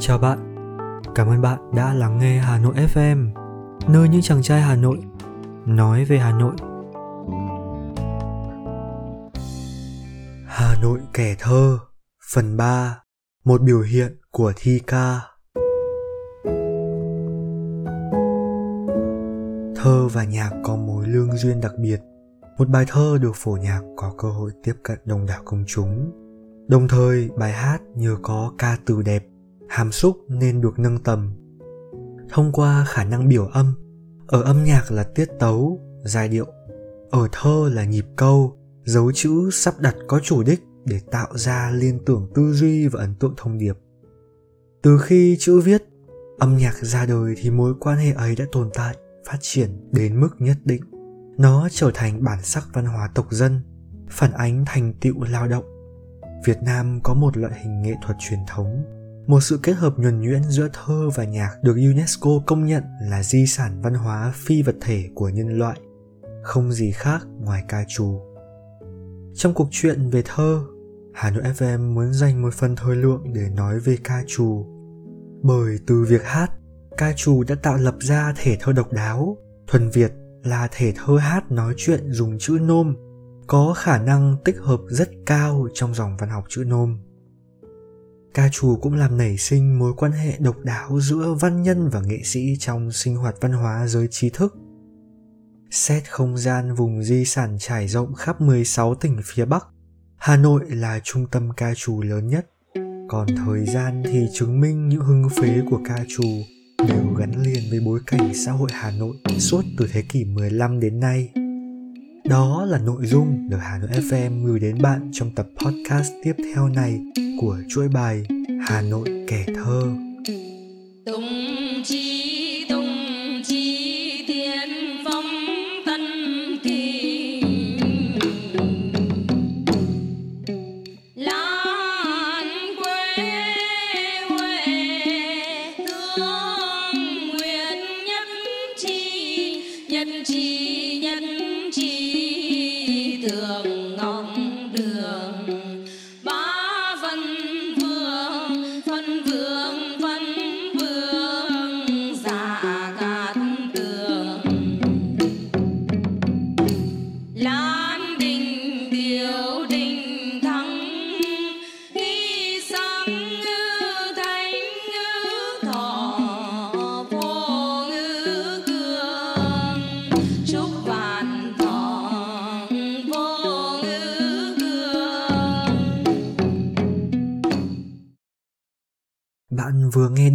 Chào bạn, cảm ơn bạn đã lắng nghe Hà Nội FM, nơi những chàng trai Hà Nội nói về Hà Nội. Hà Nội kẻ thơ, phần 3, một biểu hiện của thi ca. Thơ và nhạc có mối lương duyên đặc biệt. Một bài thơ được phổ nhạc có cơ hội tiếp cận đông đảo công chúng. Đồng thời, bài hát nhờ có ca từ đẹp hàm xúc nên được nâng tầm. Thông qua khả năng biểu âm, ở âm nhạc là tiết tấu, giai điệu, ở thơ là nhịp câu, dấu chữ sắp đặt có chủ đích để tạo ra liên tưởng tư duy và ấn tượng thông điệp. Từ khi chữ viết, âm nhạc ra đời thì mối quan hệ ấy đã tồn tại, phát triển đến mức nhất định. Nó trở thành bản sắc văn hóa tộc dân, phản ánh thành tựu lao động. Việt nam có một loại hình nghệ thuật truyền thống một sự kết hợp nhuần nhuyễn giữa thơ và nhạc được UNESCO công nhận là di sản văn hóa phi vật thể của nhân loại, không gì khác ngoài ca trù. Trong cuộc chuyện về thơ, Hà Nội FM muốn dành một phần thời lượng để nói về ca trù. Bởi từ việc hát, ca trù đã tạo lập ra thể thơ độc đáo, thuần Việt là thể thơ hát nói chuyện dùng chữ nôm, có khả năng tích hợp rất cao trong dòng văn học chữ nôm ca trù cũng làm nảy sinh mối quan hệ độc đáo giữa văn nhân và nghệ sĩ trong sinh hoạt văn hóa giới trí thức. Xét không gian vùng di sản trải rộng khắp 16 tỉnh phía Bắc, Hà Nội là trung tâm ca trù lớn nhất. Còn thời gian thì chứng minh những hưng phế của ca trù đều gắn liền với bối cảnh xã hội Hà Nội suốt từ thế kỷ 15 đến nay. Đó là nội dung được Hà Nội FM gửi đến bạn trong tập podcast tiếp theo này của chuỗi bài Hà Nội kẻ thơ. Bạn vừa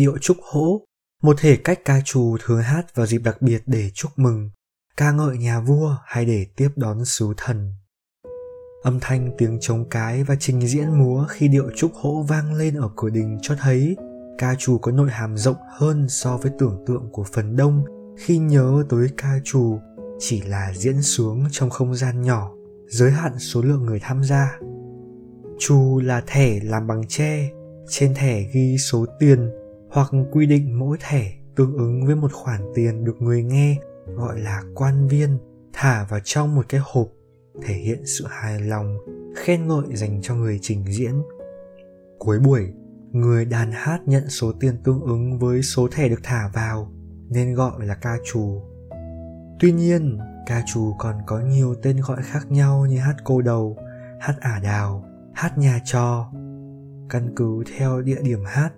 điệu trúc hỗ, một thể cách ca trù thường hát vào dịp đặc biệt để chúc mừng, ca ngợi nhà vua hay để tiếp đón sứ thần. Âm thanh tiếng trống cái và trình diễn múa khi điệu trúc hỗ vang lên ở cửa đình cho thấy ca trù có nội hàm rộng hơn so với tưởng tượng của phần đông khi nhớ tới ca trù chỉ là diễn xuống trong không gian nhỏ, giới hạn số lượng người tham gia. Trù là thẻ làm bằng tre, trên thẻ ghi số tiền hoặc quy định mỗi thẻ tương ứng với một khoản tiền được người nghe, gọi là quan viên, thả vào trong một cái hộp, thể hiện sự hài lòng, khen ngợi dành cho người trình diễn. Cuối buổi, người đàn hát nhận số tiền tương ứng với số thẻ được thả vào, nên gọi là ca trù. Tuy nhiên, ca trù còn có nhiều tên gọi khác nhau như hát cô đầu, hát ả đào, hát nhà trò. Căn cứ theo địa điểm hát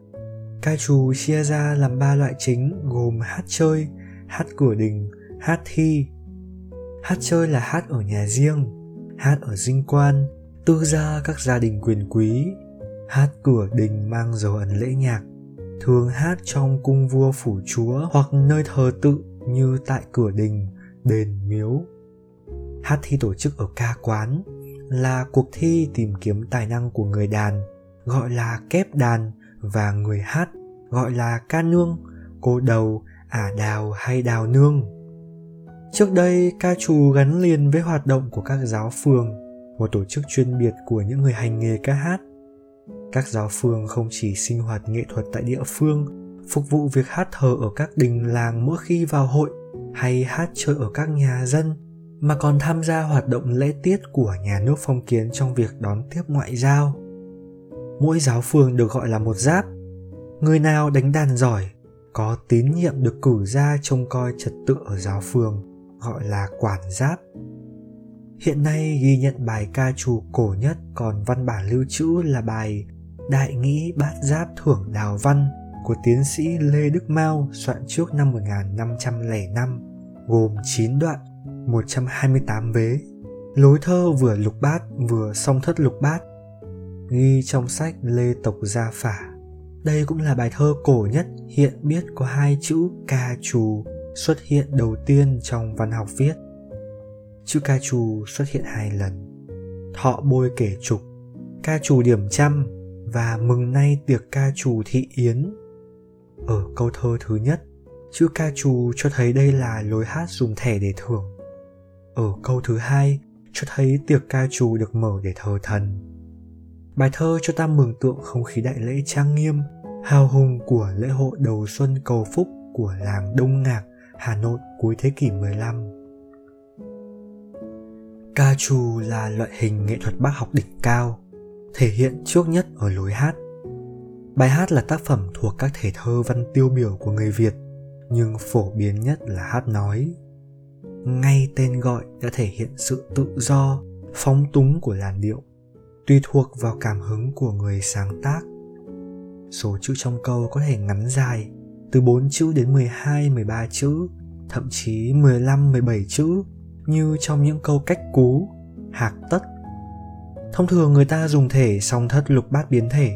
ca trù chia ra làm ba loại chính gồm hát chơi, hát cửa đình, hát thi. Hát chơi là hát ở nhà riêng, hát ở dinh quan, tư gia các gia đình quyền quý. Hát cửa đình mang dấu ấn lễ nhạc, thường hát trong cung vua phủ chúa hoặc nơi thờ tự như tại cửa đình, đền miếu. Hát thi tổ chức ở ca quán là cuộc thi tìm kiếm tài năng của người đàn, gọi là kép đàn và người hát gọi là ca nương, cô đầu, ả đào hay đào nương. Trước đây, ca trù gắn liền với hoạt động của các giáo phường, một tổ chức chuyên biệt của những người hành nghề ca hát. Các giáo phường không chỉ sinh hoạt nghệ thuật tại địa phương, phục vụ việc hát thờ ở các đình làng mỗi khi vào hội, hay hát chơi ở các nhà dân, mà còn tham gia hoạt động lễ tiết của nhà nước phong kiến trong việc đón tiếp ngoại giao. Mỗi giáo phường được gọi là một giáp người nào đánh đàn giỏi có tín nhiệm được cử ra trông coi trật tự ở giáo phường gọi là quản giáp hiện nay ghi nhận bài ca trù cổ nhất còn văn bản lưu trữ là bài đại nghĩ bát giáp thưởng đào văn của tiến sĩ Lê Đức Mao soạn trước năm 1505, gồm 9 đoạn, 128 vế. Lối thơ vừa lục bát vừa song thất lục bát, ghi trong sách Lê Tộc Gia Phả. Đây cũng là bài thơ cổ nhất hiện biết có hai chữ ca trù xuất hiện đầu tiên trong văn học viết. Chữ ca trù xuất hiện hai lần. Thọ bôi kể trục, ca trù điểm trăm và mừng nay tiệc ca trù thị yến ở câu thơ thứ nhất, chữ ca trù cho thấy đây là lối hát dùng thẻ để thưởng. Ở câu thứ hai, cho thấy tiệc ca trù được mở để thờ thần. Bài thơ cho ta mường tượng không khí đại lễ trang nghiêm, hào hùng của lễ hội đầu xuân cầu phúc của làng Đông Ngạc, Hà Nội cuối thế kỷ 15. Ca trù là loại hình nghệ thuật bác học đỉnh cao, thể hiện trước nhất ở lối hát Bài hát là tác phẩm thuộc các thể thơ văn tiêu biểu của người Việt, nhưng phổ biến nhất là hát nói. Ngay tên gọi đã thể hiện sự tự do, phóng túng của làn điệu, tùy thuộc vào cảm hứng của người sáng tác. Số chữ trong câu có thể ngắn dài, từ 4 chữ đến 12, 13 chữ, thậm chí 15, 17 chữ, như trong những câu cách cú, hạc tất. Thông thường người ta dùng thể song thất lục bát biến thể,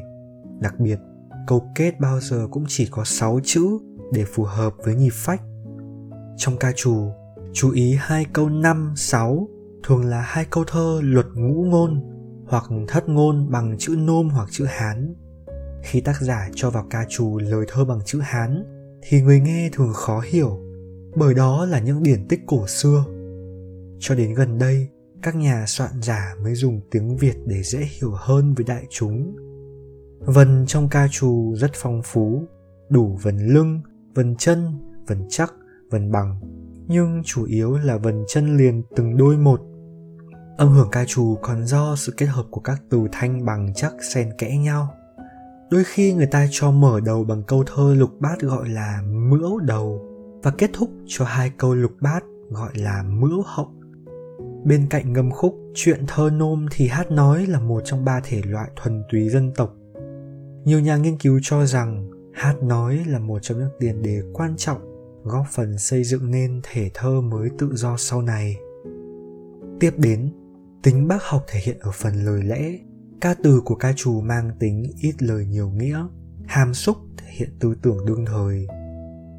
đặc biệt câu kết bao giờ cũng chỉ có 6 chữ để phù hợp với nhịp phách. Trong ca trù, chú ý hai câu 5, 6 thường là hai câu thơ luật ngũ ngôn hoặc thất ngôn bằng chữ nôm hoặc chữ Hán. Khi tác giả cho vào ca trù lời thơ bằng chữ Hán thì người nghe thường khó hiểu bởi đó là những điển tích cổ xưa. Cho đến gần đây, các nhà soạn giả mới dùng tiếng Việt để dễ hiểu hơn với đại chúng Vần trong ca trù rất phong phú, đủ vần lưng, vần chân, vần chắc, vần bằng, nhưng chủ yếu là vần chân liền từng đôi một. Âm hưởng ca trù còn do sự kết hợp của các từ thanh bằng chắc xen kẽ nhau. Đôi khi người ta cho mở đầu bằng câu thơ lục bát gọi là mưỡu đầu và kết thúc cho hai câu lục bát gọi là mưỡu hậu. Bên cạnh ngâm khúc, chuyện thơ nôm thì hát nói là một trong ba thể loại thuần túy dân tộc nhiều nhà nghiên cứu cho rằng hát nói là một trong những tiền đề quan trọng góp phần xây dựng nên thể thơ mới tự do sau này. Tiếp đến, tính bác học thể hiện ở phần lời lẽ. Ca từ của ca trù mang tính ít lời nhiều nghĩa, hàm xúc thể hiện tư tưởng đương thời.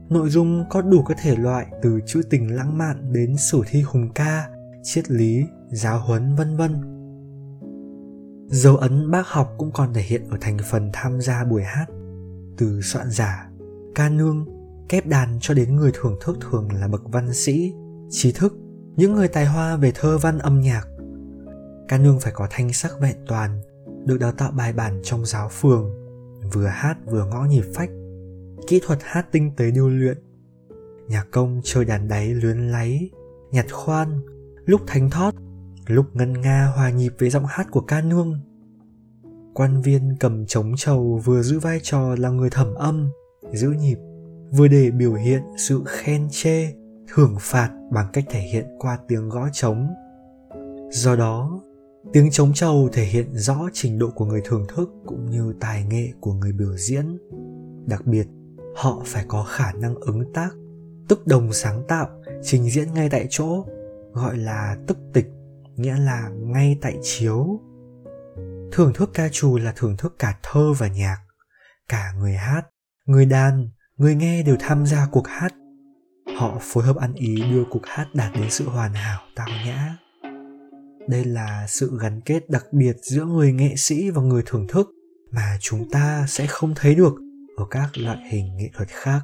Nội dung có đủ các thể loại từ trữ tình lãng mạn đến sử thi hùng ca, triết lý, giáo huấn vân vân Dấu ấn bác học cũng còn thể hiện ở thành phần tham gia buổi hát. Từ soạn giả, ca nương, kép đàn cho đến người thưởng thức thường là bậc văn sĩ, trí thức, những người tài hoa về thơ văn âm nhạc. Ca nương phải có thanh sắc vẹn toàn, được đào tạo bài bản trong giáo phường, vừa hát vừa ngõ nhịp phách, kỹ thuật hát tinh tế điêu luyện. Nhạc công chơi đàn đáy luyến láy, nhặt khoan, lúc thánh thót lúc ngân nga hòa nhịp với giọng hát của ca nương quan viên cầm trống trầu vừa giữ vai trò là người thẩm âm giữ nhịp vừa để biểu hiện sự khen chê thưởng phạt bằng cách thể hiện qua tiếng gõ trống do đó tiếng trống trầu thể hiện rõ trình độ của người thưởng thức cũng như tài nghệ của người biểu diễn. Đặc biệt, họ phải có khả năng ứng tác, tức đồng sáng tạo, trình diễn ngay tại chỗ, gọi là tức tịch, nghĩa là ngay tại chiếu. Thưởng thức ca trù là thưởng thức cả thơ và nhạc, cả người hát, người đàn, người nghe đều tham gia cuộc hát. Họ phối hợp ăn ý đưa cuộc hát đạt đến sự hoàn hảo, tao nhã đây là sự gắn kết đặc biệt giữa người nghệ sĩ và người thưởng thức mà chúng ta sẽ không thấy được ở các loại hình nghệ thuật khác.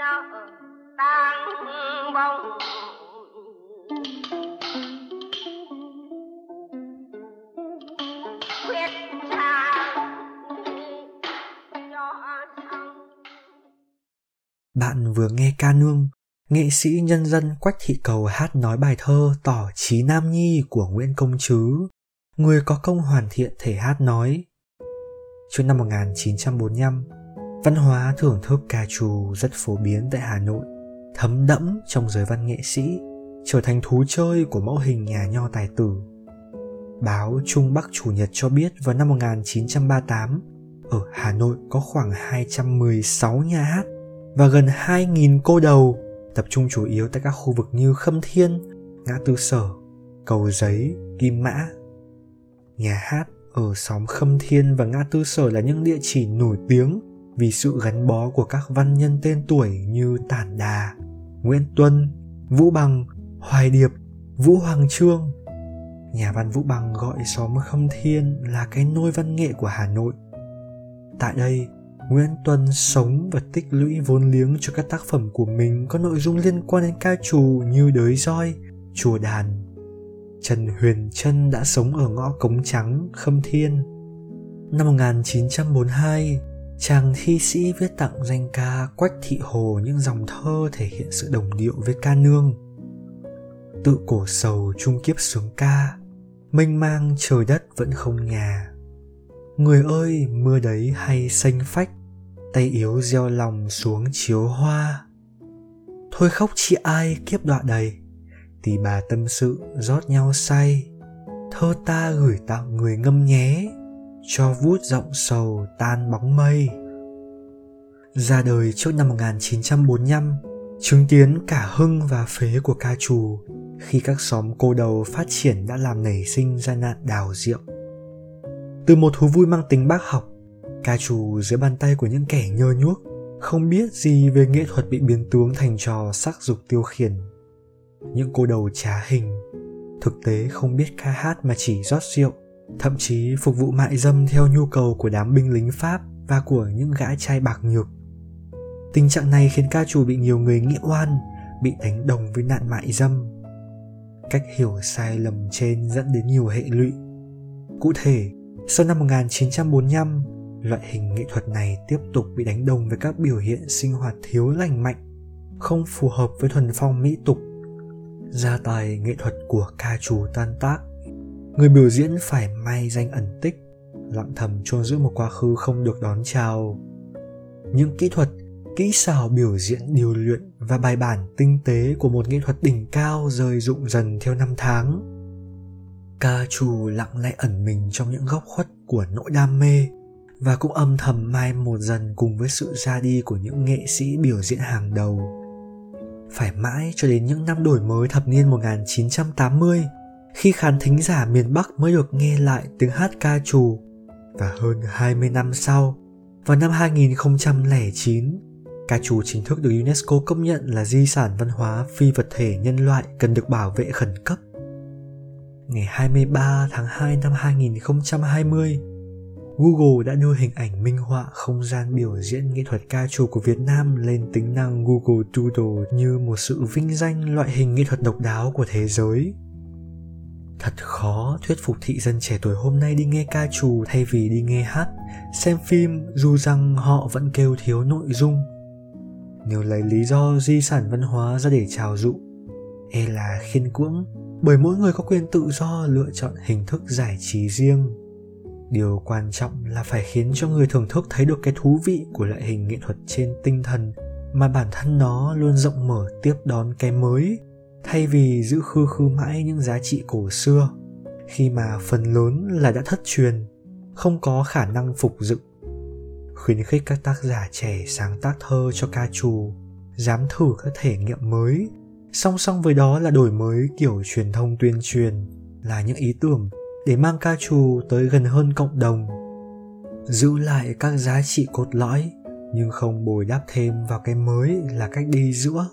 Nợ tang vong. Bạn vừa nghe ca nương, nghệ sĩ nhân dân Quách Thị Cầu hát nói bài thơ Tỏ trí Nam Nhi của Nguyễn Công Trứ, người có công hoàn thiện thể hát nói. Trước năm 1945, văn hóa thưởng thức ca trù rất phổ biến tại Hà Nội, thấm đẫm trong giới văn nghệ sĩ, trở thành thú chơi của mẫu hình nhà nho tài tử. Báo Trung Bắc Chủ nhật cho biết vào năm 1938, ở Hà Nội có khoảng 216 nhà hát và gần 2.000 cô đầu tập trung chủ yếu tại các khu vực như Khâm Thiên, Ngã Tư Sở, Cầu Giấy, Kim Mã. Nhà hát ở xóm Khâm Thiên và Ngã Tư Sở là những địa chỉ nổi tiếng vì sự gắn bó của các văn nhân tên tuổi như Tản Đà, Nguyễn Tuân, Vũ Bằng, Hoài Điệp, Vũ Hoàng Trương. Nhà văn Vũ Bằng gọi xóm Khâm Thiên là cái nôi văn nghệ của Hà Nội. Tại đây, Nguyễn Tuân sống và tích lũy vốn liếng cho các tác phẩm của mình có nội dung liên quan đến ca trù như đới roi, chùa đàn. Trần Huyền Trân đã sống ở ngõ Cống Trắng, Khâm Thiên. Năm 1942, chàng thi sĩ viết tặng danh ca Quách Thị Hồ những dòng thơ thể hiện sự đồng điệu với ca nương. Tự cổ sầu trung kiếp xuống ca, mênh mang trời đất vẫn không nhà. Người ơi, mưa đấy hay xanh phách, tay yếu gieo lòng xuống chiếu hoa thôi khóc chi ai kiếp đọa đầy tì bà tâm sự rót nhau say thơ ta gửi tặng người ngâm nhé cho vút giọng sầu tan bóng mây. Ra đời trước năm 1945 chứng kiến cả hưng và phế của ca trù khi các xóm cô đầu phát triển đã làm nảy sinh ra nạn đào rượu. Từ một thú vui mang tính bác học, ca trù dưới bàn tay của những kẻ nhơ nhuốc không biết gì về nghệ thuật bị biến tướng thành trò sắc dục tiêu khiển. Những cô đầu trá hình thực tế không biết ca hát mà chỉ rót rượu thậm chí phục vụ mại dâm theo nhu cầu của đám binh lính pháp và của những gã trai bạc nhược. Tình trạng này khiến ca trù bị nhiều người nghĩa oan, bị đánh đồng với nạn mại dâm. Cách hiểu sai lầm trên dẫn đến nhiều hệ lụy. Cụ thể, sau năm 1945 loại hình nghệ thuật này tiếp tục bị đánh đồng với các biểu hiện sinh hoạt thiếu lành mạnh, không phù hợp với thuần phong mỹ tục. Gia tài nghệ thuật của ca trù tan tác người biểu diễn phải may danh ẩn tích, lặng thầm chôn giữ một quá khứ không được đón chào những kỹ thuật, kỹ xảo biểu diễn điều luyện và bài bản tinh tế của một nghệ thuật đỉnh cao rơi rụng dần theo năm tháng ca trù lặng lẽ ẩn mình trong những góc khuất của nỗi đam mê và cũng âm thầm mai một dần cùng với sự ra đi của những nghệ sĩ biểu diễn hàng đầu. Phải mãi cho đến những năm đổi mới thập niên 1980 khi khán thính giả miền Bắc mới được nghe lại tiếng hát ca trù và hơn 20 năm sau, vào năm 2009, ca trù chính thức được UNESCO công nhận là di sản văn hóa phi vật thể nhân loại cần được bảo vệ khẩn cấp. Ngày 23 tháng 2 năm 2020, Google đã đưa hình ảnh minh họa không gian biểu diễn nghệ thuật ca trù của Việt Nam lên tính năng Google Doodle như một sự vinh danh loại hình nghệ thuật độc đáo của thế giới. Thật khó thuyết phục thị dân trẻ tuổi hôm nay đi nghe ca trù thay vì đi nghe hát, xem phim dù rằng họ vẫn kêu thiếu nội dung. Nếu lấy lý do di sản văn hóa ra để trào dụ, e là khiên cưỡng bởi mỗi người có quyền tự do lựa chọn hình thức giải trí riêng. Điều quan trọng là phải khiến cho người thưởng thức thấy được cái thú vị của loại hình nghệ thuật trên tinh thần mà bản thân nó luôn rộng mở tiếp đón cái mới thay vì giữ khư khư mãi những giá trị cổ xưa, khi mà phần lớn là đã thất truyền, không có khả năng phục dựng. Khuyến khích các tác giả trẻ sáng tác thơ cho ca trù, dám thử các thể nghiệm mới. Song song với đó là đổi mới kiểu truyền thông tuyên truyền, là những ý tưởng để mang ca trù tới gần hơn cộng đồng. Giữ lại các giá trị cốt lõi, nhưng không bồi đắp thêm vào cái mới là cách đi giữa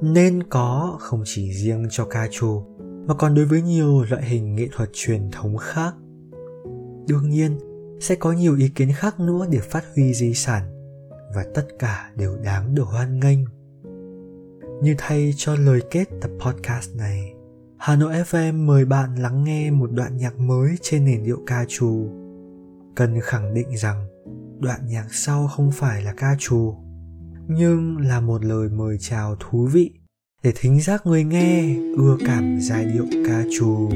nên có không chỉ riêng cho ca trù mà còn đối với nhiều loại hình nghệ thuật truyền thống khác đương nhiên sẽ có nhiều ý kiến khác nữa để phát huy di sản và tất cả đều đáng được hoan nghênh như thay cho lời kết tập podcast này Hà Nội FM mời bạn lắng nghe một đoạn nhạc mới trên nền điệu ca trù. Cần khẳng định rằng đoạn nhạc sau không phải là ca trù, nhưng là một lời mời chào thú vị để thính giác người nghe ưa cảm giai điệu ca trù.